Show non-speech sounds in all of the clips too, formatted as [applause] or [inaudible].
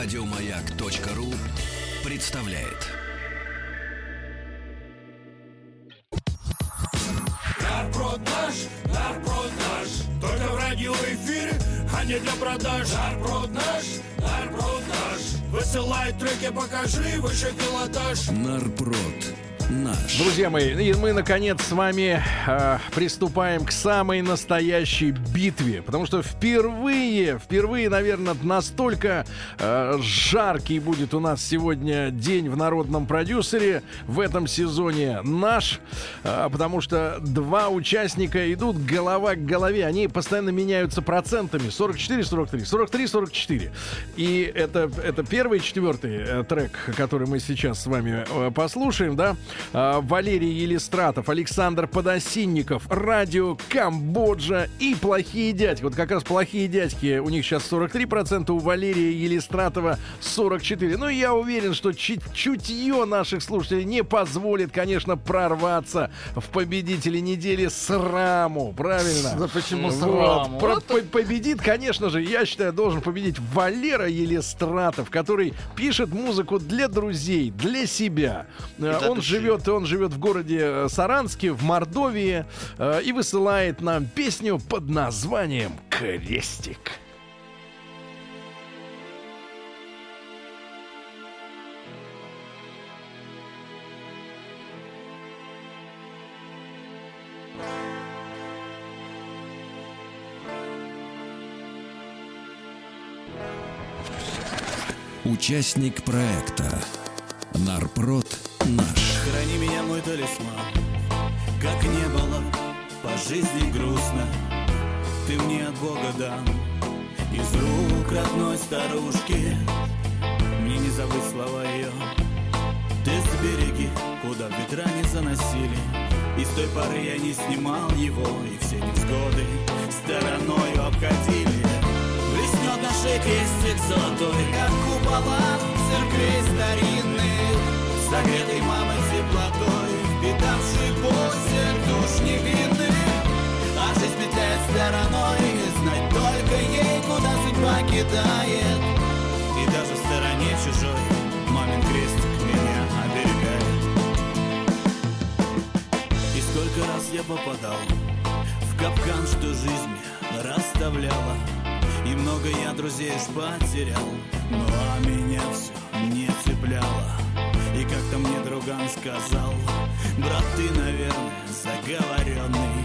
Радиомаяк.ру представляет. Нарброд наш, нарброд наш Только в радиоэфире, а не для продаж. Нарброд наш, нарброд наш Высылай треки, покажи выше пилотаж. Нарпрод наш. Друзья мои, и мы наконец с вами э, приступаем к самой настоящей битве, потому что впервые, впервые, наверное, настолько э, жаркий будет у нас сегодня день в народном продюсере в этом сезоне наш, э, потому что два участника идут голова к голове, они постоянно меняются процентами 44-43, 43-44, и это это первый четвертый э, трек, который мы сейчас с вами э, послушаем, да. А, Валерий Елистратов, Александр Подосинников, Радио Камбоджа и Плохие дядьки. Вот как раз Плохие дядьки, у них сейчас 43%, у Валерия Елистратова 44%. Ну, я уверен, что чуть чутье наших слушателей не позволит, конечно, прорваться в победители недели сраму. Правильно? Да почему Вот. сраму? Про- по- победит, конечно же, я считаю, должен победить Валера Елистратов, который пишет музыку для друзей, для себя. Э, для он души. Живет, он живет в городе э, Саранске, в Мордовии, э, и высылает нам песню под названием «Крестик». Участник проекта Нарпрод наш. Храни меня, мой талисман. Как не было по жизни грустно. Ты мне от Бога дан. Из рук родной старушки. Мне не забыть слова ее Ты сбереги, куда ветра не заносили. И с той поры я не снимал его И все невзгоды стороною обходили. Блеснет наш крестик золотой Как купола церквей старинных Согретый мамой теплотой Впитавший посер душ невинных. А жизнь петляет стороной И знать только ей, куда судьба кидает. И даже в стороне чужой Мамин крестик меня оберегает. И сколько раз я попадал В капкан, что жизнь расставляла. И много я друзей уж потерял Ну а меня все не цепляло И как-то мне друган сказал Брат, ты, наверное, заговоренный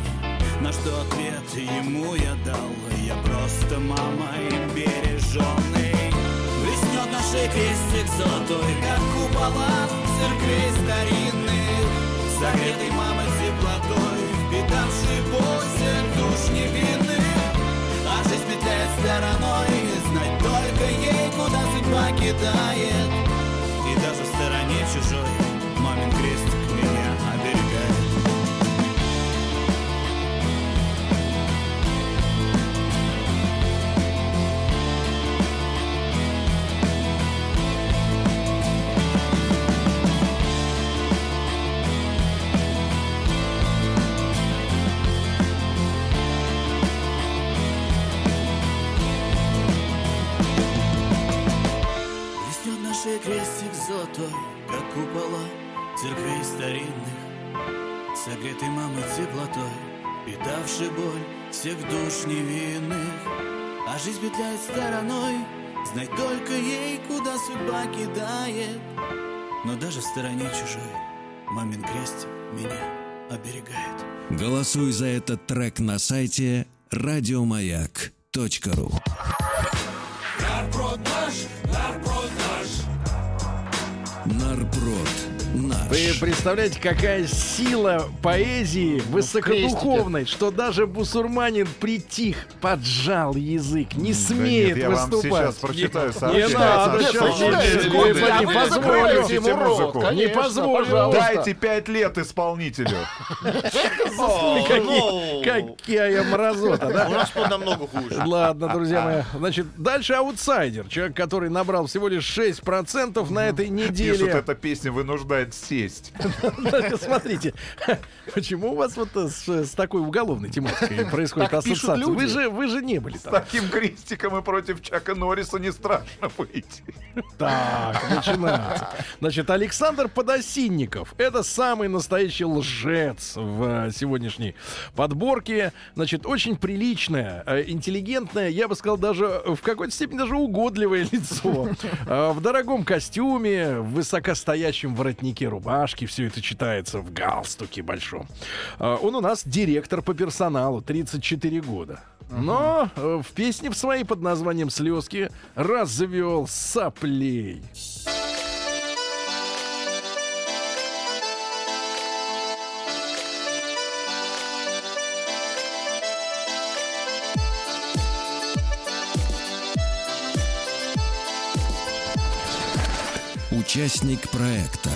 На что ответ ему я дал Я просто мамой береженный Блеснет наш крестик золотой Как купола церквей старинных. Согретый мамой теплотой Впитавший посер душ невинных. А жизнь петляет стороной И знать только ей, куда судьба кидает. И даже в стороне чужой всех душ невинных. А жизнь петляет стороной, знать только ей, куда судьба кидает. Но даже в стороне чужой, мамин крестик меня оберегает. Голосуй за этот трек на сайте радиомаяк.ру. Нарброд наш, нарброд наш Нарпрод наш. Вы представляете, какая сила поэзии высокодуховной, что даже бусурманин притих, поджал язык, не Да смеет нет, я вам выступать. сейчас прочитаю Не сообщение. надо, не- секунду. не- А не позволю. музыку. Не. Дайте пять лет исполнителю. Какие- Какая мразота, У да? нас что намного хуже. Ладно, друзья мои. Значит, дальше аутсайдер. Человек, который набрал всего лишь 6% на этой Пишут, неделе. эта песня вынуждает мешает сесть. [laughs] Смотрите, почему у вас вот э, с, с такой уголовной тематикой происходит ассоциация? Вы же, вы же не были С там. таким крестиком и против Чака Норриса не страшно выйти. Так, начинается. Значит, Александр Подосинников. Это самый настоящий лжец в э, сегодняшней подборке. Значит, очень приличное, э, интеллигентное, я бы сказал, даже в какой-то степени даже угодливое [laughs] лицо. Э, В дорогом костюме, в высокостоящем воротнике рубашки. Все это читается в галстуке большом. Э, Он у нас директор по персоналу, 34 года. Но э, в песне в своей под названием «Слезки» развел соплей. Участник проекта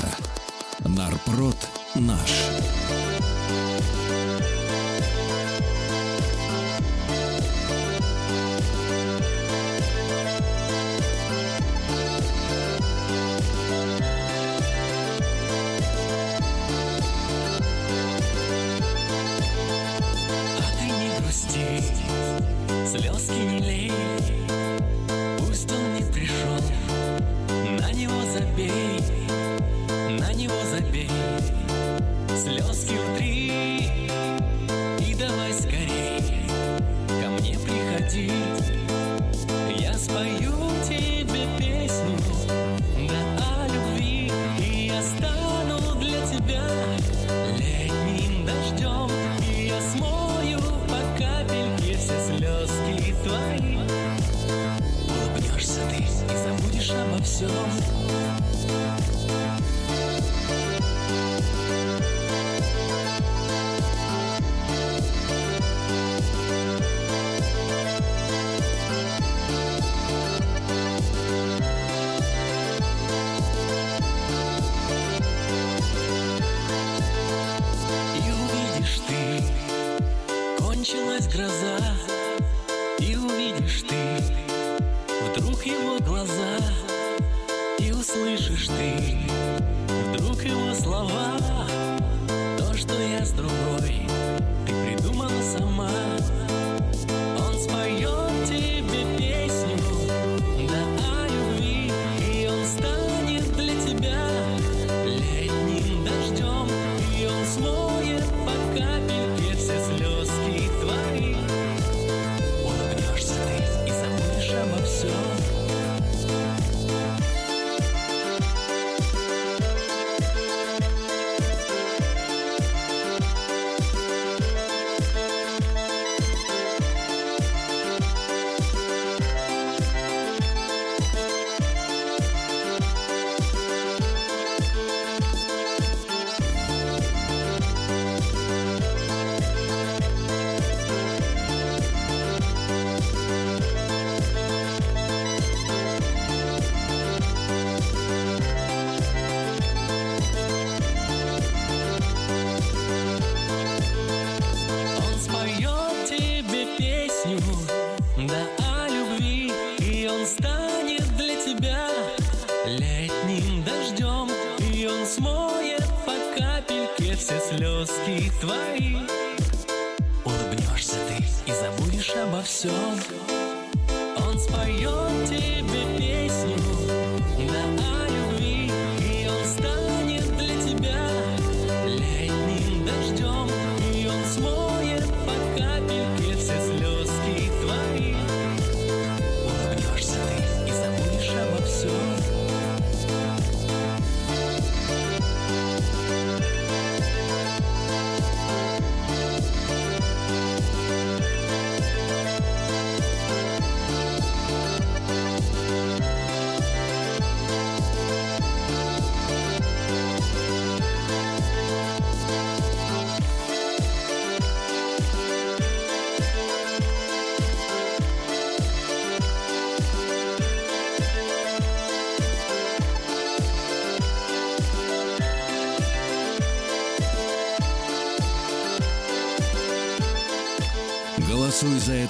Нарпрод наш. А ты не грусти, слезки не лей, слезки утри,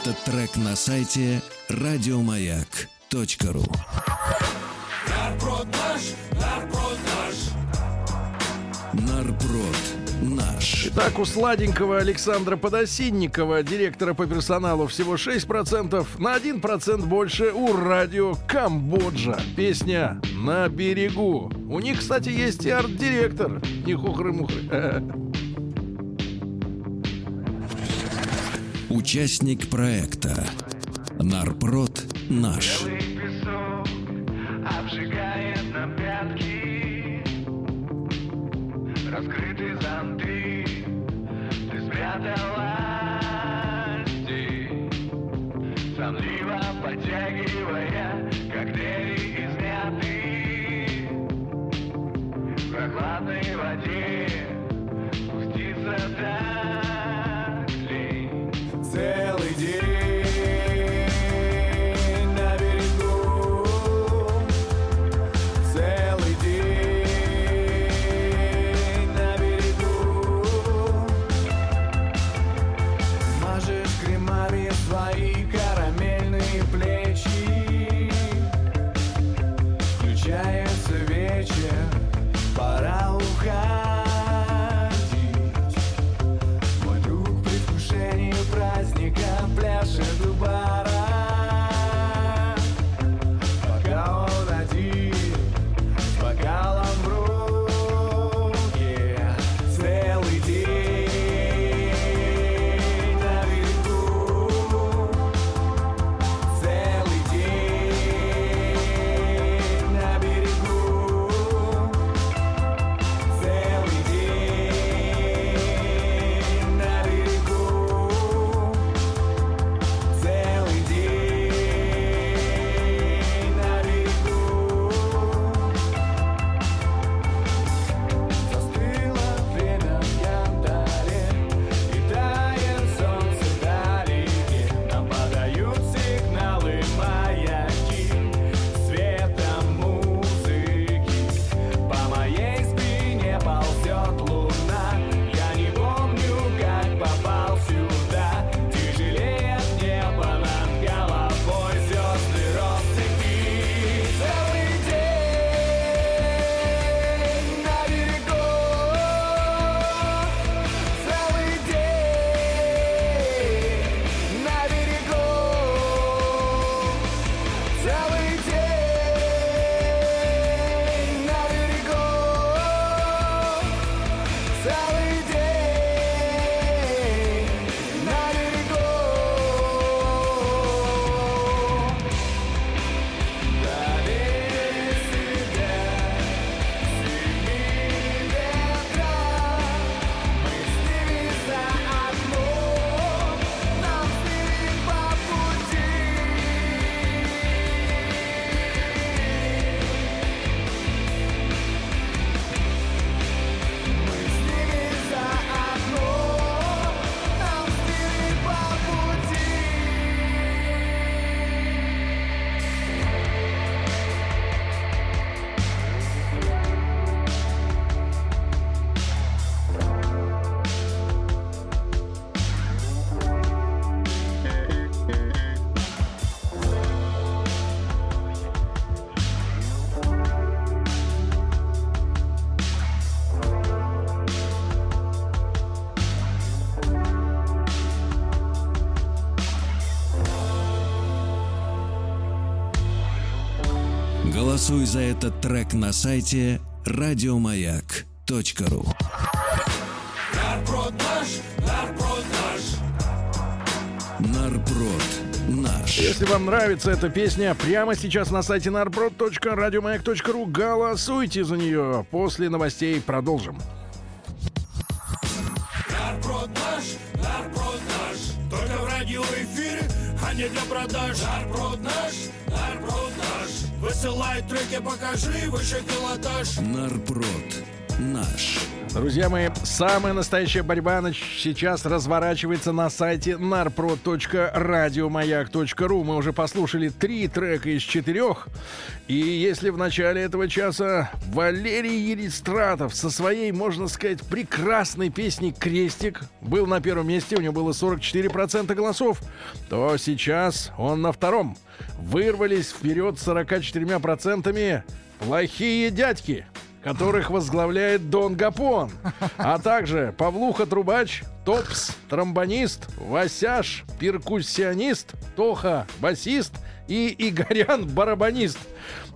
этот трек на сайте радиомаяк.ру. Нарпрод наш, нарпрод наш, Нарпрод наш. Так, у сладенького Александра Подосинникова, директора по персоналу, всего 6%, на 1% больше у радио Камбоджа. Песня «На берегу». У них, кстати, есть и арт-директор. Не хухры-мухры. [laughs] Участник проекта Нарпрод наш. Голосуй за этот трек на сайте радиомаяк.ру. Нарброд наш, нарброд наш. Нарпрод наш. Если вам нравится эта песня, прямо сейчас на сайте narprod.radiomayak.ru голосуйте за нее. После новостей продолжим. Нарброд наш, нарброд наш. Только в радиоэфире, а не для продаж. Нарброд наш, нарброд наш. Высылай треки, покажи выше пилотаж. Нарпрод наш. Друзья мои, самая настоящая борьба сейчас разворачивается на сайте narprod.radiomayak.ru. Мы уже послушали три трека из четырех. И если в начале этого часа Валерий Елистратов со своей, можно сказать, прекрасной песней «Крестик» был на первом месте, у него было 44% голосов, то сейчас он на втором. Вырвались вперед 44% «Плохие дядьки». Которых возглавляет Дон Гапон, а также Павлуха Трубач, Топс, тромбонист, Васяш, перкуссионист, Тоха, басист и Игорян, барабанист.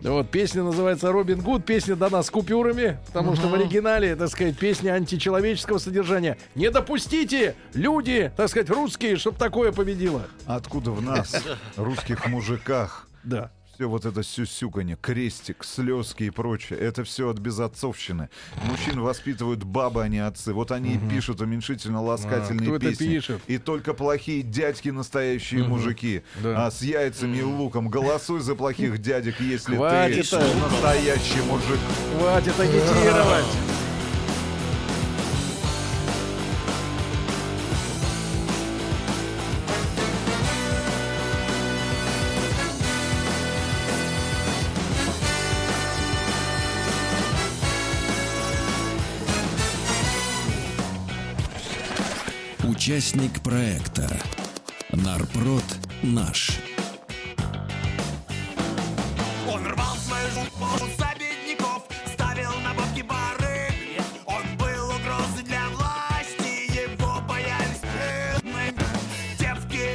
Вот, песня называется «Робин Гуд», песня дана с купюрами, потому что в оригинале, так сказать, песня античеловеческого содержания. Не допустите, люди, так сказать, русские, чтобы такое победило. Откуда в нас, русских мужиках, Да. Все вот это сюсюканье, крестик, слезки и прочее, это все от безотцовщины. Мужчин воспитывают бабы, а не отцы. Вот они и пишут уменьшительно-ласкательные А, это песни. пишет? И только плохие дядьки настоящие мужики. Да. А с яйцами и луком. Голосуй за плохих дядек, если Хватит, ты а. настоящий мужик. Хватит агитировать. Участник проекта Нарпрод наш. Он рвал свою жопу за бедняков, ставил на бабки бары. Он был угрозой для власти, его боялись бедные. Девки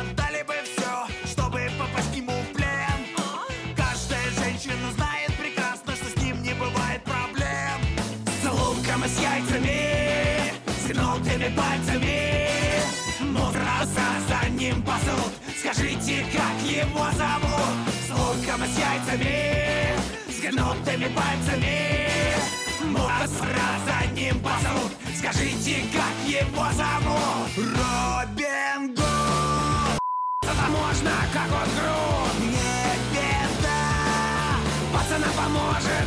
отдали бы все, чтобы попасть к нему в плен. Каждая женщина знает прекрасно, что с ним не бывает проблем. С луком и с яйцами, с гнутыми пальцами. Скажите, как его зовут? С луком и с яйцами, с гнутыми пальцами. Мудраса за ним пасут, скажите, как его зовут? Робин Гуд! Можно, как он груд, не беда. Пацанам поможет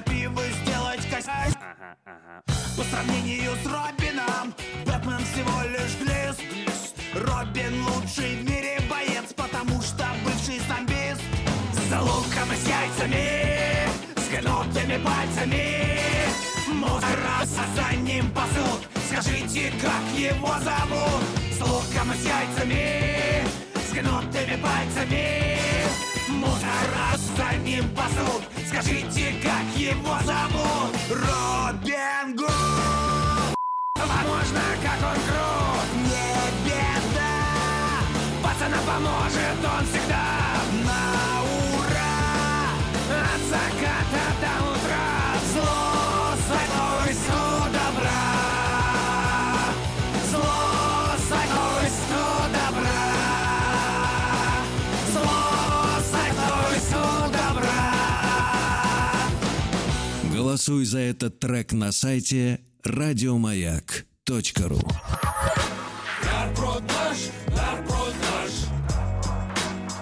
крапивы сделать косяк. По сравнению с Робином, Бэтмен всего лишь глист. Робин лучший в мире боец, потому что бывший зомбист. За луком и с яйцами, с гнутыми пальцами. Мусораса за ним пасут, скажите, как его зовут? С луком и с яйцами, с гнутыми пальцами. Мусорас за ним пасут, скажите, как его зовут? Робин Гуд! Возможно, как он крут, не беда Пацанам поможет он всегда Голосуй за этот трек на сайте радиомаяк.ру. Нарброд наш, нарброд наш.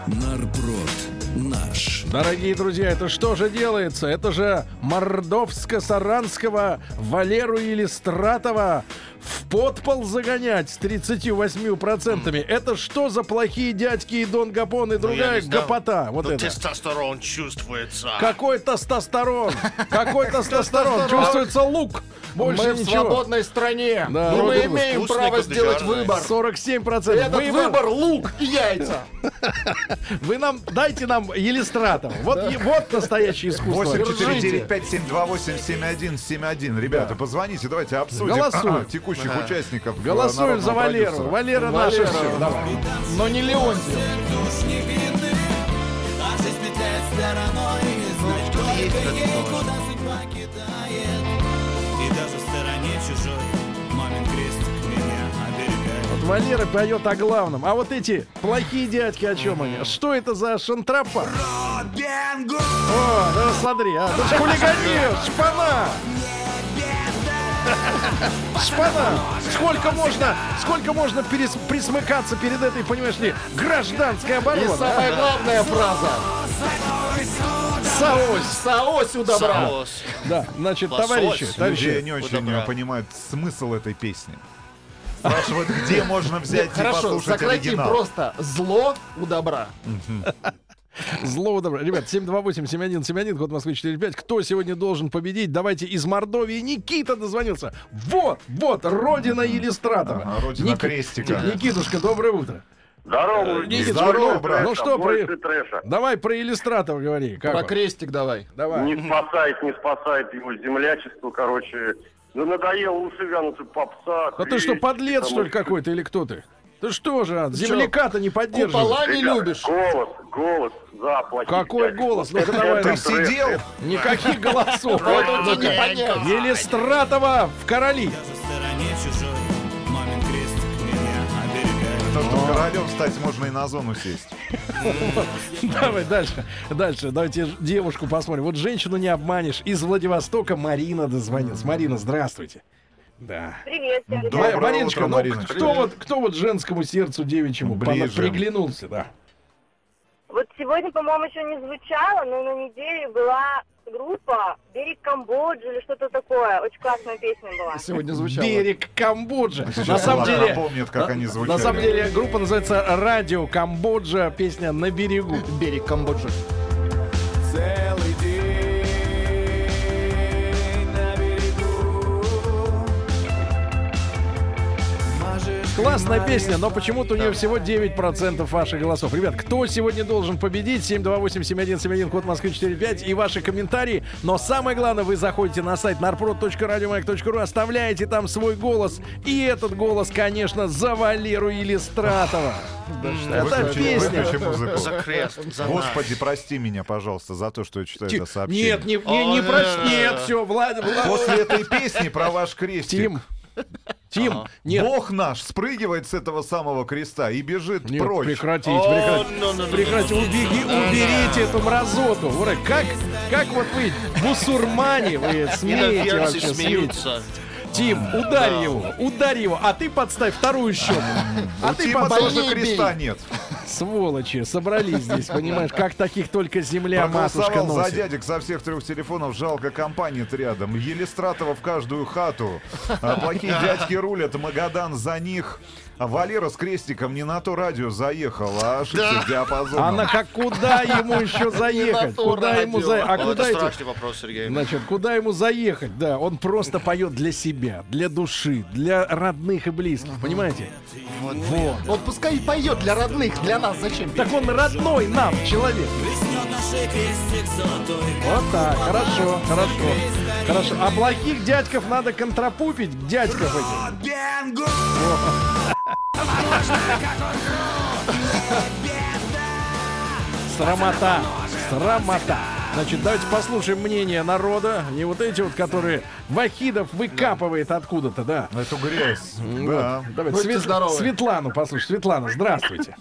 Нарпрод наш. Дорогие друзья, это что же делается? Это же Мордовско-Саранского Валеру Елистратова в подпол загонять с 38%. Это что за плохие дядьки и Дон Гапон и Ну, другая знаю. гопота? Вот Ну, это. тестостерон чувствуется. Какой тестостерон? Какой [laughs] тестостерон? Чувствуется лук. Больше мы в ничего. свободной стране. Да. и мы Робин имеем право сделать выбор. 47%. Этот выбор лук и яйца. [laughs] Вы нам дайте нам Елистратова. Вот, вот настоящее искусство. 8495-728-7171. Ребята, позвоните, давайте обсудим Голосуем. А, текущих участников. Голосуем за Валеру. продюсера. Валера наше Валера, все. Давай. Но не Леонтьев. Жизнь петляет стороной Знать только ей, куда судьба кидает И даже в стороне чужой Мамин крестик меня оберегает Вот Валера поет о главном. А вот эти плохие дядьки, о чем они? Что это за шантропа? Гуд. О, да смотри, а, это ж хулиганье, шпана! Шпана! Сколько можно, сколько можно перес- присмыкаться перед этой, понимаешь ли, гражданской И обороной? самая а? главная фраза. Саось! Саось у добра. Соус. Да, значит, Лосось. товарищи, Люди товарищи, не очень понимают смысл этой песни. Спрашивают, где можно взять и Хорошо, послушать сократим оригинал. просто зло у добра. Злого добра. Ребят, 728-7171, код Москвы 45. Кто сегодня должен победить? Давайте из Мордовии. Никита дозвонился. Вот, вот, родина Елистратова. Ага, родина крестика. Ник- Никитушка, доброе утро. Здорово, Никитушка, Здорово, ну, брат. Ну что, про... трэша. давай про Иллюстратова говори. Как Про он? крестик давай. Давай. Не спасает, не спасает его землячество, короче. Ну, надоело уши вянутся попса. А ты что, крестик, подлец, что ли, какой-то, или кто ты? Ты что же, а, земляка-то не поддерживаешь? Купола не Ребята, любишь. Голос, голос, заплатить. Какой голос? Ну-ка давай. Ты сидел? Никаких голосов. Не понять. Елистратова в короли. Даже в стороне чужой Мамин крестик меня оберегает То, что королем стать, можно и на зону сесть. Давай дальше. Дальше. Давайте девушку посмотрим. Вот женщину не обманешь. Из Владивостока Марина дозвонилась. Марина, здравствуйте. Да. Привет, Сергей. Доброе Ма- Мариночка, утро, ну, Мариночка. кто вот, кто вот женскому сердцу девичьему Ближе. приглянулся, да? Вот сегодня, по-моему, еще не звучало, но на неделе была группа «Берег Камбоджи» или что-то такое. Очень классная песня была. Сегодня звучало. Берег Камбоджи. Сейчас На самом деле, напомнит, как на- они на звучали. самом деле группа называется Радио Камбоджа, песня на берегу. Берег Камбоджи. Классная песня, но почему-то у нее всего 9% ваших голосов. Ребят, кто сегодня должен победить? 728-7171, код Москвы 45 и ваши комментарии. Но самое главное, вы заходите на сайт narprod.radiomayak.ru, оставляете там свой голос. И этот голос, конечно, за Валеру Елистратова. Это песня. выключи музыку. За крест, Господи, прости меня, пожалуйста, за то, что я читаю это сообщение. Нет, не, не, не да. нет, все, Влад, Влад. После этой песни про ваш крестик. Тим, Тим, Ага. нет, Бог наш спрыгивает с этого самого креста и бежит Нет, прочь. прекратите, прекратите. ну, ну, ну, Прекратите, ну, ну, убеги, уберите эту мразоту. Ура, Как, как вот вы, бусурмане, вы смеете вообще, смеются. Тим, ударь его, ударь его, а ты подставь вторую щеку. А У ты Тима подставь. тоже больнее креста нет. Сволочи, собрались здесь, понимаешь, как таких только земля матушка Проголосовал за носит. дядек со всех трех телефонов. Жалко компании-то рядом. Елистратова в каждую хату. А плохие дядьки рулят. Магадан за них. А Валера с крестиком не на то радио заехал, а ошибся диапазоном. А на как куда ему еще заехать? Куда ему радио. Заехать? А это куда эти страшный вопрос, Сергей. Значит, куда ему заехать? Да, он просто поет для себя, для души, для родных и близких, понимаете? Вот. Вот пускай и поет для родных, для нас зачем? Так он родной нам человек. Вот так, хорошо, хорошо. Хорошо. А плохих дядьков надо контрапупить, дядьков этих. Срамота. Срамота. Значит, давайте послушаем мнение народа. Не вот эти вот, которые Вахидов выкапывает откуда-то, да. Эту грязь. Вот. Да. Давайте Будьте Свет-. Светлану послушай. Светлана, здравствуйте.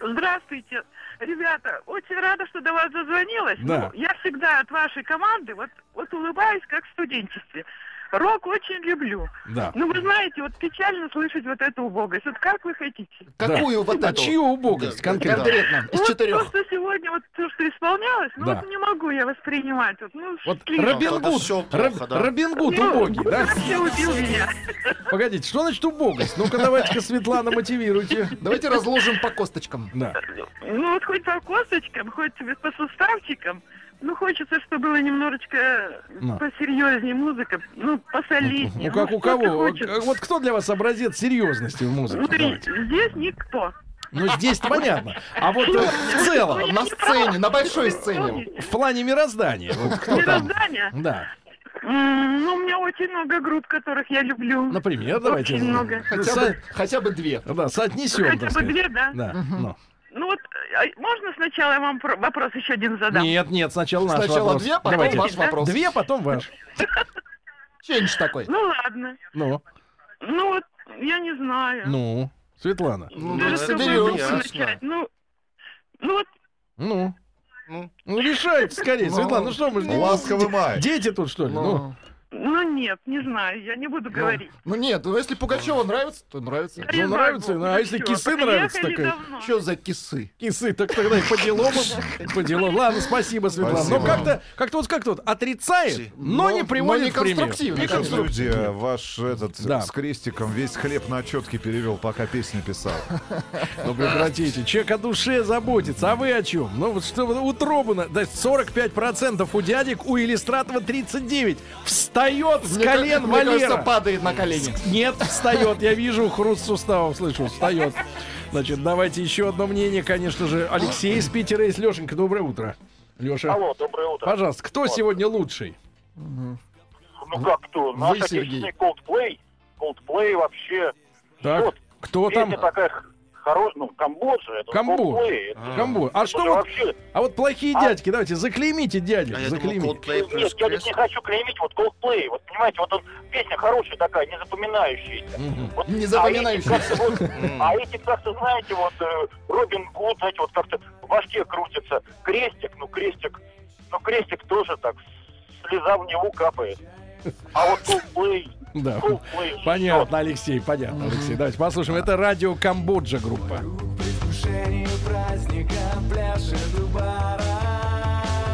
Здравствуйте. Ребята, очень рада, что до вас дозвонилась. Да. Ну, я всегда от вашей команды вот, вот улыбаюсь, как в студенчестве. Рок очень люблю. Да. Ну, вы знаете, вот печально слышать вот эту убогость. Вот как вы хотите? Какую вот А эту? чью убогость конкретно? Конкретно, из вот четырех. то, что сегодня, вот то, что исполнялось, ну, Да. вот не могу я воспринимать. Вот, ну, Вот. Робин Гуд, Роб- да. Робин Гуд Ну, убогий, да? вообще убил меня. [laughs] Погодите, что значит убогость? Ну-ка давайте-ка, Светлана, мотивируйте. Давайте разложим по косточкам. Да. Ну, вот хоть по косточкам, хоть по суставчикам. Ну, хочется, чтобы было немножечко Ну. посерьезнее музыка, ну, посолиднее. Ну как у что-то кого? Вот, кто для вас образец серьезности в музыке? Ну, Давайте. здесь никто. Ну здесь понятно. А вот э, в целом, На сцене, на большой сцене. в плане мироздания, вот кто там? Мироздание? Да. Ну, у меня очень много групп, которых я люблю. Например, давайте. Очень много. Хотя Со- бы, хотя бы две. Да, соотнесем, Хотя бы сказать. две, да? Да. ну. Ну вот, а можно сначала я вам про- вопрос еще один задам? Нет, нет, сначала наш Сначала вопрос. две, потом Давайте. ваш вопрос. Две, потом ваш. [laughs] Ченч такой. Ну ладно. Ну, Ну вот, я не знаю. ну, Светлана. Ну, Даже ну, соберем. Ну, ну вот, Ну, Ну, решайте скорее, Ну, Светлана, ну что мы... Ласковый май. Дети тут, что ли? Ну, Ну нет, не знаю, я не буду говорить. Ну нет, ну если Пугачева нравится, то нравится. Не ну нравится, ну, а если Пугачева, кисы нравятся, так давно. Что за кисы? кисы, так тогда и по делам, по делам. Ладно, спасибо, Светлана. Спасибо. Но как-то, как-то вот, как-то вот отрицает, но, Но- не но приводит не конструктивно, Не конструктивно. Люди, ваш этот Да. с крестиком весь хлеб на четки перевел, пока песню писал. Ну прекратите. Человек о душе заботится. А вы о чем? Ну вот что на- Да 45% у дядек, у Иллистратова 39. Встает с Мне колен мне кажется, Валера. падает на колени. Нет, встает. Я вижу хруст суставов, слышу, встает. Значит, давайте еще одно мнение, конечно же. Алексей из Питера есть. Лешенька, доброе утро. Леша. Алло, доброе утро. Пожалуйста, кто сегодня лучший? Ну как кто? Наш Вы, Сергей. отечественный Coldplay. Coldplay вообще... Так, Вот, кто там? такая хорошая, ну, Камбоджа. Это Камбо. Это- Камбо. А это что вот- вообще... А вот плохие дядьки, давайте, заклеймите дядек, А думал, заклеймите. Coldplay Нет, я ведь не хочу клеймить вот Coldplay. Вот понимаете, вот он, песня хорошая такая, не запоминающаяся. Вот, Не а запоминающаяся. А эти как-то, знаете, вот э, Робин Гуд, знаете, вот как-то в башке крутится. Крестик, ну крестик, ну крестик тоже так, слеза в него капает. А вот Coldplay, Да. [laughs] Понятно, Алексей, понятно, Алексей. Давайте послушаем. Это радио Камбоджа группа. праздника пляшет у бара.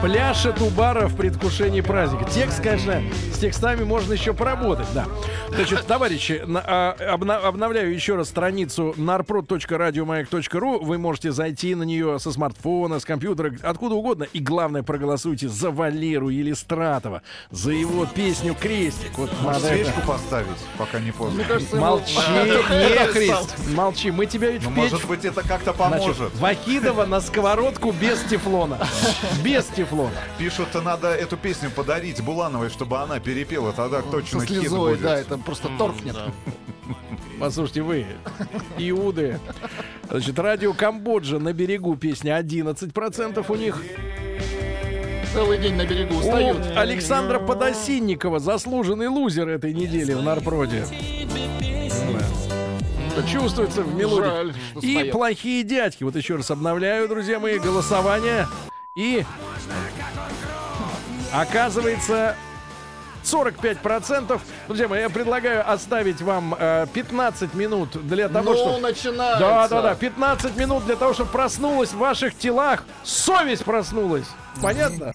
Пляшет у бара в предвкушении праздника. Текст, конечно, с текстами можно еще поработать, да. Значит, товарищи, на- а, обна- обновляю еще раз страницу narprod.radiomayak.ru. Вы можете зайти на нее со смартфона, с компьютера, откуда угодно. И главное, проголосуйте за Валеру Елистратова, за его песню «Крестик». Вот Может, надо это- свечку поставить, пока не поздно. Кажется, Молчи, не Христ, молчи. Мы тебя ведь Ну, в печь... может быть, это как-то Значит, поможет. Вакидова на сковородку без тефлона. [laughs] Без тефлона. Пишут, надо эту песню подарить Булановой, чтобы она перепела, тогда точно Со хит слезой, будет. да, это просто торкнет. [laughs] Послушайте, вы, Иуды. Значит, радио Камбоджа на берегу песня 11% у них. Целый день на берегу У встают. Александра Подосинникова, заслуженный лузер этой недели в Нарпроде. Да. Чувствуется в мелодии. И плохие дядьки. Вот еще раз обновляю, друзья мои, голосование. И оказывается 45%. Друзья мои, я предлагаю оставить вам э, 15 минут для того, Ну, чтобы... начинается. Да, да, да. 15 минут для того, чтобы проснулась в ваших телах. Совесть проснулась. Понятно?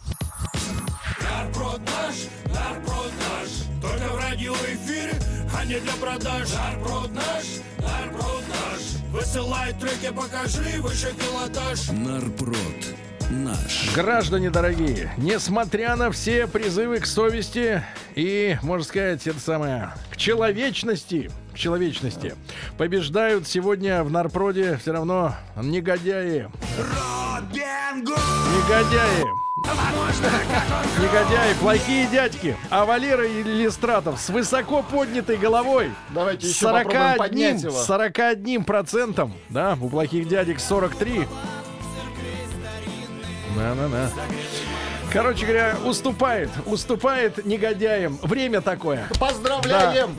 Нарпрод наш, нарпрод наш Только в радиоэфире, а не для продаж Нарпрод наш, нарпрод наш Высылай треки, покажи выше пилотаж Нарпрод наш. Граждане дорогие, несмотря на все призывы к совести и, можно сказать, это самое, к человечности, к человечности, побеждают сегодня в Нарпроде все равно негодяи. Негодяи. [laughs] Негодяи, плохие дядьки. А Валера Иллистратов с высоко поднятой головой. Давайте с еще попробуем 41, поднять его. с 41 процентом. Да, у плохих дядек 43. Да-да-да. Короче говоря, уступает, уступает негодяям. Время такое. Поздравляем!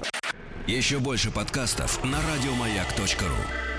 Еще больше подкастов на радиомаяк.ру.